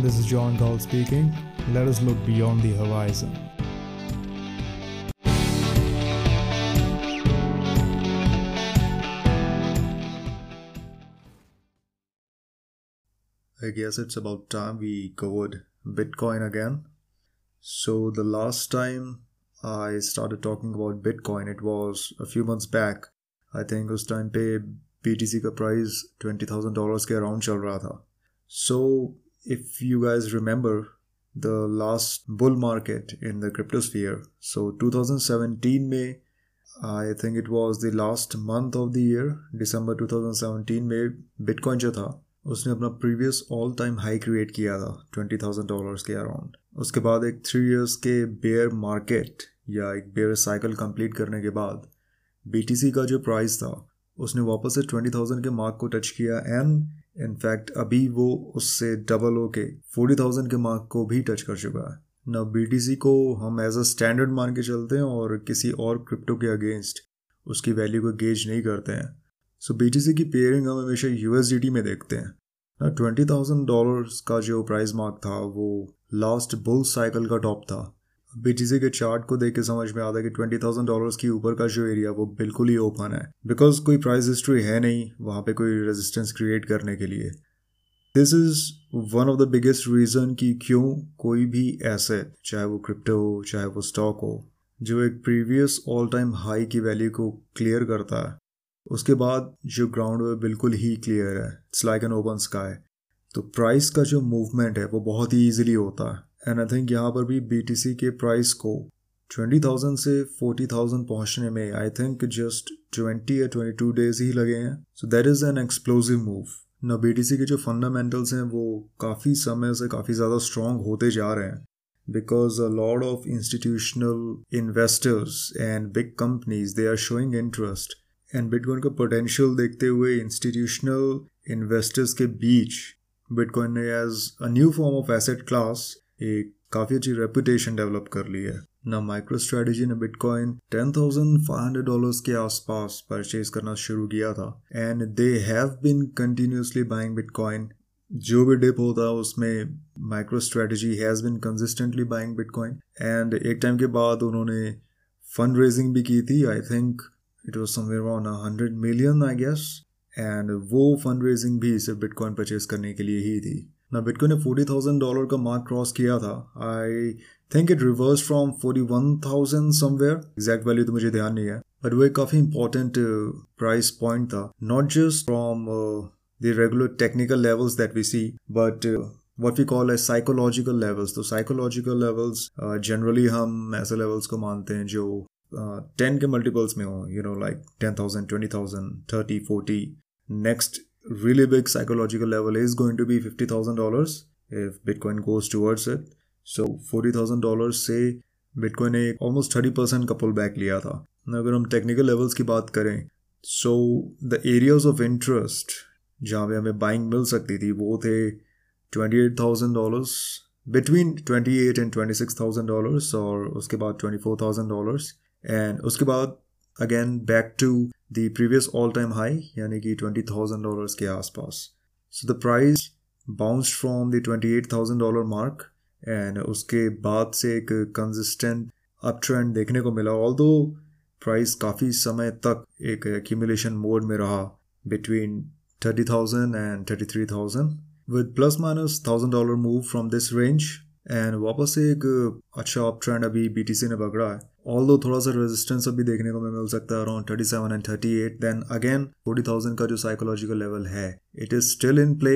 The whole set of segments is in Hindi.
This is John Gall speaking. Let us look beyond the horizon. I guess it's about time we covered Bitcoin again. So, the last time I started talking about Bitcoin, it was a few months back. I think उस time पे BTC का price $20,000 के around चल रहा था. So, if you guys remember the last bull market in the cryptosphere, so 2017 में I think it was the last month of the year, December 2017 में Bitcoin जो था उसने अपना previous all time high create किया था ट्वेंटी थाउज़ेंड डॉलर्स के अराउंड उसके बाद एक थ्री इयर्स के बेयर मार्केट या एक बेयर साइकिल कंप्लीट करने के बाद बीटीसी का जो प्राइस था उसने वापस से ट्वेंटी थाउज़ेंड के मार्क को टच किया एंड इनफैक्ट अभी वो उससे डबल हो के फोर्टी थाउज़ेंड के मार्क को भी टच कर चुका है। ना बी को हम एज अ स्टैंडर्ड मान के चलते हैं और किसी और क्रिप्टो के अगेंस्ट उसकी वैल्यू को गेज नहीं करते हैं। सो BTC की पेयरिंग हम हमेशा यू में देखते हैं। ना ट्वेंटी थाउज़ेंड डॉलर का जो प्राइस मार्क था, वो लास्ट बुल साइकिल का टॉप था। बी के चार्ट को देख के समझ में आता है कि ट्वेंटी थाउज़ेंड डॉलर के ऊपर का जो एरिया वो बिल्कुल ही ओपन है। बिकॉज़ कोई प्राइस हिस्ट्री है नहीं, वहाँ पे कोई रेजिस्टेंस क्रिएट करने के लिए। This is one of the biggest reason कि क्यों कोई भी एसेट चाहे वो क्रिप्टो हो, चाहे वो स्टॉक हो, जो एक प्रीवियस ऑल टाइम हाई की वैल्यू को क्लियर करता है, उसके बाद जो ग्राउंड है बिल्कुल ही क्लियर है। It's like an open sky तो प्राइस का जो मूवमेंट है, वो बहुत ही ईजिली होता है। एंड आई थिंक यहाँ पर भी BTC के प्राइस को ट्वेंटी थाउज़ेंड से फोर्टी थाउज़ेंड पहुँचने में आई थिंक जस्ट ट्वेंटी या ट्वेंटी टू डेज़ ही लगे हैं। So that is an explosive move न बी के जो फंडामेंटल्स हैं, वो काफ़ी समय से काफ़ी ज़्यादा स्ट्रॉन्ग होते जा रहे हैं। Because a lot of institutional investors and big companies, they are showing interest. And bitcoin का पोटेंशियल देखते हुए इंस्टीट्यूशनल इन्वेस्टर्स के बीच बिटकॉइन ने as a new form of asset class एक काफ़ी अच्छी रेपुटेशन डेवलप कर ली है। ना माइक्रो स्ट्रेटजी ने bitcoin ten thousand five hundred dollars के आसपास परचेज करना शुरू किया था। And they have been continuously buying bitcoin जो भी डिप होता है, उसमें MicroStrategy has been consistently buying bitcoin and एक टाइम के बाद उन्होंने फंड रेजिंग भी की थी। I think it was somewhere around hundred million I guess and वो फंड रेजिंग भी सिर्फ़ बिटकॉइन परचेज करने के लिए ही थी। ना बिटकॉइन ने फोर्टी थाउज़ेंड डॉलर का मार्क क्रॉस किया था। I think it reverse from forty one thousand somewhere exact value तो मुझे ध्यान नहीं है बट वो एक काफ़ी इंपॉर्टेंट प्राइस पॉइंट था। Not just from the regular technical levels that we see but what we call as psychological levels. तो साइकोलॉजिकल levels जनरली हम ऐसे लेवल्स को मानते हैं जो टेन uh, के मल्टीपल्स में हो you know like ten thousand twenty thousand thirty forty next really big psychological level is going to be $50,000 if Bitcoin goes towards it. So $40,000 से Bitcoin ने almost 30% का पुल बैक लिया था अगर हम टेक्निकल लेवल्स की बात करें so the areas of interest जहाँ पे हमें बाइंग मिल सकती थी वो थे twenty eight thousand dollars between twenty eight and twenty six thousand dollars और उसके बाद twenty four thousand dollars and उसके बाद again back to the previous all time high यानी कि ट्वेंटी थाउज़ेंड डॉलर्स के आसपास। So the price bounce from the twenty eight thousand dollar mark and उसके बाद से एक कंसिस्टेंट अप ट्रेंड देखने को मिला। ऑल दो प्राइस काफ़ी समय तक एक एक्यूमुलेशन मोड में रहा between thirty thousand and thirty three thousand with plus minus thousand dollar move from this range and वापस से एक अच्छा अप ट्रेंड अभी BTC ने पकड़ा है। ऑल दो थोड़ा सा रेजिस्टेंस अभी देखने को मिल सकता है around thirty seven and thirty eight then again forty thousand का जो साइकोलॉजिकल लेवल है it is still in play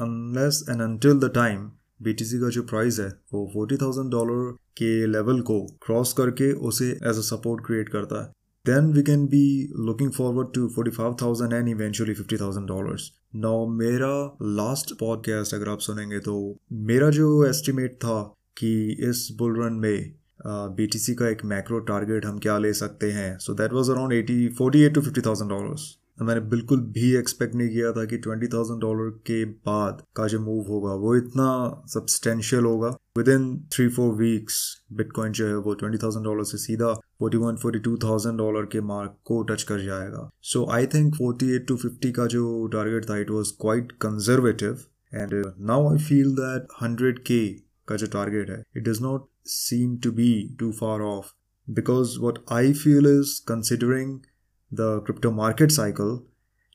unless and until the time BTC का जो प्राइस है वो फोर्टी थाउज़ेंड डॉलर के लेवल को क्रॉस करके उसे एज अ सपोर्ट क्रिएट करता है then we can be looking forward to 45,000 and eventually $50,000. Now मेरा लास्ट पॉडकास्ट अगर आप सुनेंगे तो मेरा जो एस्टिमेट था कि इस बुल रन में बी टी सी का एक मैक्रो टारगेट हम क्या ले सकते हैं? So that was around eighty forty eight to fifty thousand dollars मैंने बिल्कुल भी एक्सपेक्ट नहीं किया था कि ट्वेंटी थाउज़ेंड डॉलर के बाद का जो मूव होगा, वो इतना सब्सटेंशियल होगा। Within three four weeks bitcoin जो है वो ट्वेंटी थाउज़ेंड डॉलर से सीधा forty one forty two thousand dollar के मार्क को टच कर जाएगा। So I think forty eight to fifty का जो टारगेट था it was quite conservative and now I feel that hundred K का जो टारगेट है it does not seem to be too far off because what I feel is considering the crypto market cycle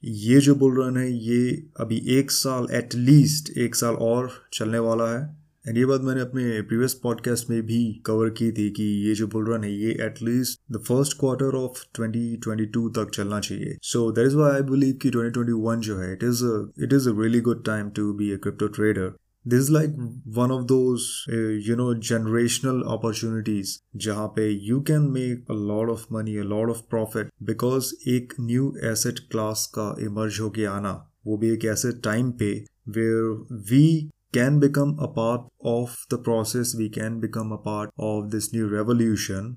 ये जो बुल रन है, ये अभी एक साल एटलीस्ट एक साल और चलने वाला है। एंड ये बात मैंने अपने प्रीवियस पॉडकास्ट में भी कवर की थी कि ये जो बुल रन है, ये at least the first quarter of 2022 तक चलना चाहिए। So that is why I believe कि 2021 जो है it is it is a really good time to be a crypto trader this is like one of those you know generational opportunities जहाँ पे you can make a lot of money a lot of profit because एक न्यू एसेट क्लास का इमर्ज होके आना वो भी एक ऐसे टाइम पे where we can become a part of the process, we can become a part of this new revolution.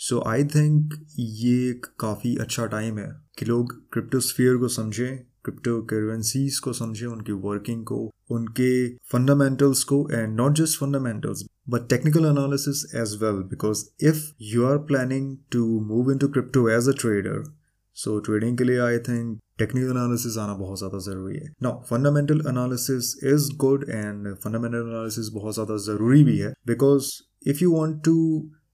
So I think ये एक काफ़ी अच्छा टाइम है कि लोग क्रिप्टोस्फियर को समझें क्रिप्टो करेंसीज को समझें, उनकी वर्किंग को, उनके फंडामेंटल्स को and not just fundamentals but technical analysis as well because if you are planning to move into crypto as a trader so trading के लिए आई थिंक टेक्निकल एनालिसिस आना बहुत ज़्यादा ज़रूरी है। ना fundamental analysis is good and fundamental analysis बहुत ज़्यादा ज़रूरी भी है because if you want to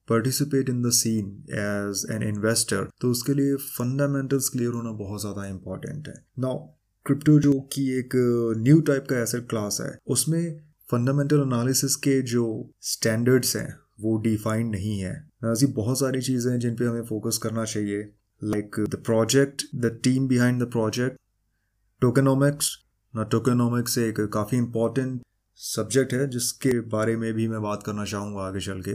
participate in the scene as an investor तो उसके लिए फंडामेंटल्स क्लियर होना बहुत ज़्यादा इंपॉर्टेंट है। नाउ क्रिप्टो जो कि एक न्यू टाइप का एसेट क्लास है उसमें फंडामेंटल एनालिसिस के जो स्टैंडर्ड्स हैं वो डिफाइंड नहीं है। ऐसी बहुत सारी चीज़ें हैं जिन पे हमें फोकस करना चाहिए। Like the project the team behind the project, tokenomics. ना टोकेनोमिक्स एक काफ़ी इंपॉर्टेंट सब्जेक्ट है जिसके बारे में भी मैं बात करना चाहूँगा आगे चल के।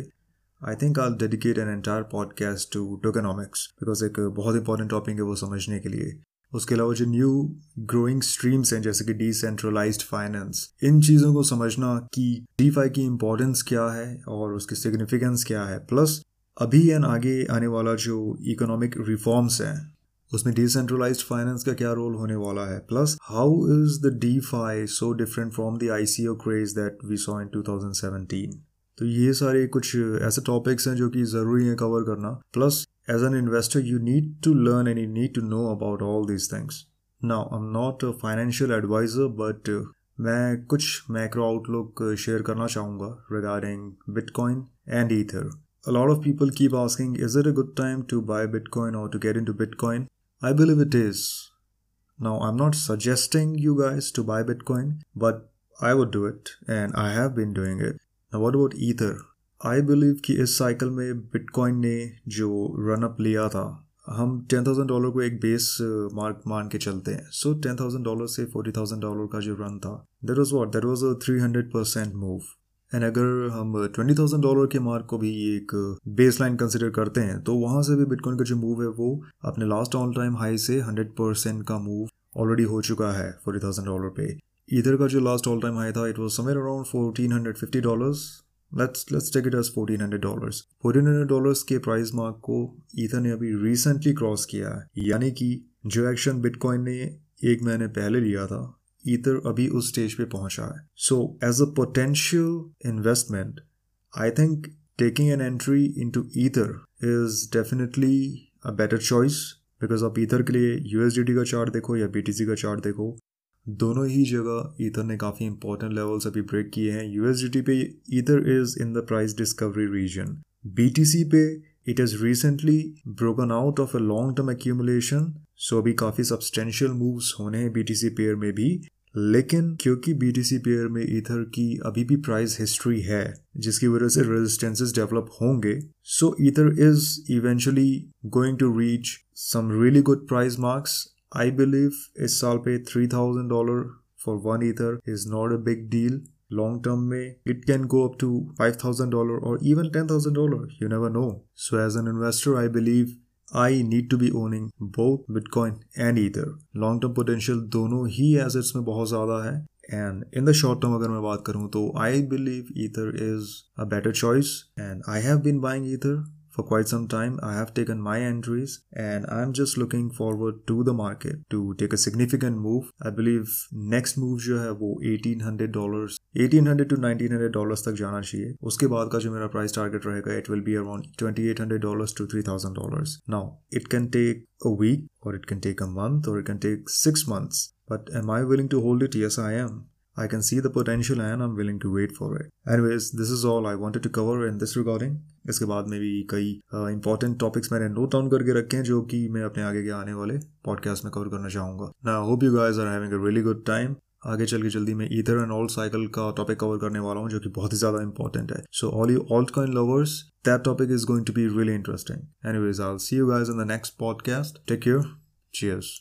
I think I dedicate an entire podcast to tokenomics because एक बहुत इंपॉर्टेंट टॉपिक है वो समझने के लिए। उसके अलावा जो न्यू ग्रोइंग स्ट्रीम्स हैं, जैसे कि डिसेंट्रलाइज्ड फाइनेंस इन चीज़ों को समझना कि डी की इम्पोर्टेंस क्या है और उसकी सिग्निफिकेंस क्या है। प्लस अभी एंड आगे आने वाला जो इकोनॉमिक रिफॉर्म्स हैं, उसमें डिसेंट्रलाइज फाइनेंस का क्या रोल होने वाला है। Plus how is the DeFi so different from the I C O craze that we saw in 2017 तो ये सारे कुछ ऐसे टॉपिक्स हैं जो कि ज़रूरी है कवर करना plus as an investor you need to learn and you need to know about all these things now I am not a financial advisor but मैं कुछ मैक्रो आउटलुक शेयर करना चाहूँगा regarding bitcoin and Ether A lot of people keep asking, is it a good time to buy Bitcoin or to get into Bitcoin? I believe it is. Now, I'm not suggesting you guys to buy Bitcoin, but I would do it and I have been doing it. Now, what about Ether? I believe कि इस साइकिल में बिटकॉइन ने जो रन अप लिया था हम टेन थाउज़ेंड डॉलर को एक बेस मार्क मान के चलते हैं। सो टेन थाउज़ेंड डॉलर से फोर्टी थाउज़ेंड डॉलर का जो रन था that was what that was a three hundred percent move and अगर हम ट्वेंटी थाउज़ेंड डॉलर के मार्क को भी एक बेस लाइन कंसिडर करते हैं तो वहाँ से भी बिटकॉइन का जो मूव है वो अपने लास्ट ऑल टाइम हाई से हंड्रेड परसेंट का मूव ऑलरेडी हो चुका है फोर्टी थाउज़ेंड डॉलर पे। इधर का जो लास्ट ऑल टाइम हाई था it was somewhere around fourteen hundred fifty dollars let's let's take it as fourteen hundred dollars fourteen hundred dollars के प्राइस मार्क को ईथर ने अभी रिसेंटली क्रॉस किया है। यानी कि जो एक्शन बिटकॉइन ने एक महीने पहले लिया था ईथर अभी उस स्टेज पे पहुँचा है। So as a potential investment I think taking an entry into Ether is definitely a better choice because आप ईथर के लिए यूएसडीटी का चार्ट देखो या बीटीसी का चार्ट देखो। दोनों ही जगह ईथर ने काफ़ी इंपॉर्टेंट लेवल्स अभी ब्रेक किए हैं। यूएसडीटी पे Ether is in the price discovery region BTC पे it is recently broken out of a long term accumulation so अभी काफ़ी सब्सटेंशियल मूव्स होने हैं बीटीसी पेयर में भी। लेकिन क्योंकि बीटीसी पेयर में ईथर की अभी भी प्राइस हिस्ट्री है, जिसकी वजह से रेजिस्टेंसेस डेवलप होंगे so Ether is eventually going to reach some really good price marks I believe इस साल पे three thousand dollar for one ether is not a big deal long term में it can go up to five thousand dollar और even ten thousand dollar you never know so as an investor I believe I need to be owning both bitcoin and ether long term potential दोनों ही एसेट्स में बहुत ज़्यादा है and in the short term अगर मैं बात करूँ तो I believe ether is a better choice and I Have been buying ether for quite some time. I have taken my entries and I'm just looking forward to the market to take a significant move. I believe next move जो है वो 1800 डॉलर्स 1800 to 1900 डॉलर्स तक जाना चाहिए उसके बाद का जो मेरा प्राइस टारगेट रहेगा it will be around 2800 dollars to 3000 dollars now it can take a week or it can take a month or it can take 6 months but am I willing to hold it yes I am I can see the potential and I'm willing to wait for it. Anyways, this is all I wanted to cover in this recording. इसके बाद में भी कई इंपॉर्टेंट uh, टॉपिक्स मैंने नोट डाउन करके रखे हैं जो कि मैं अपने आगे के आने वाले पॉडकास्ट में कवर करना चाहूँगा ना hope you guys are having a really good time आगे चल के जल्दी मैं ईथर एंड ऑल साइकिल का टॉपिक कवर करने वाला हूँ जो कि बहुत ही ज़्यादा इंपॉर्टेंट है so all you alt coin lovers that topic is going to be really interesting anyways I see you guys in the next podcast take care cheers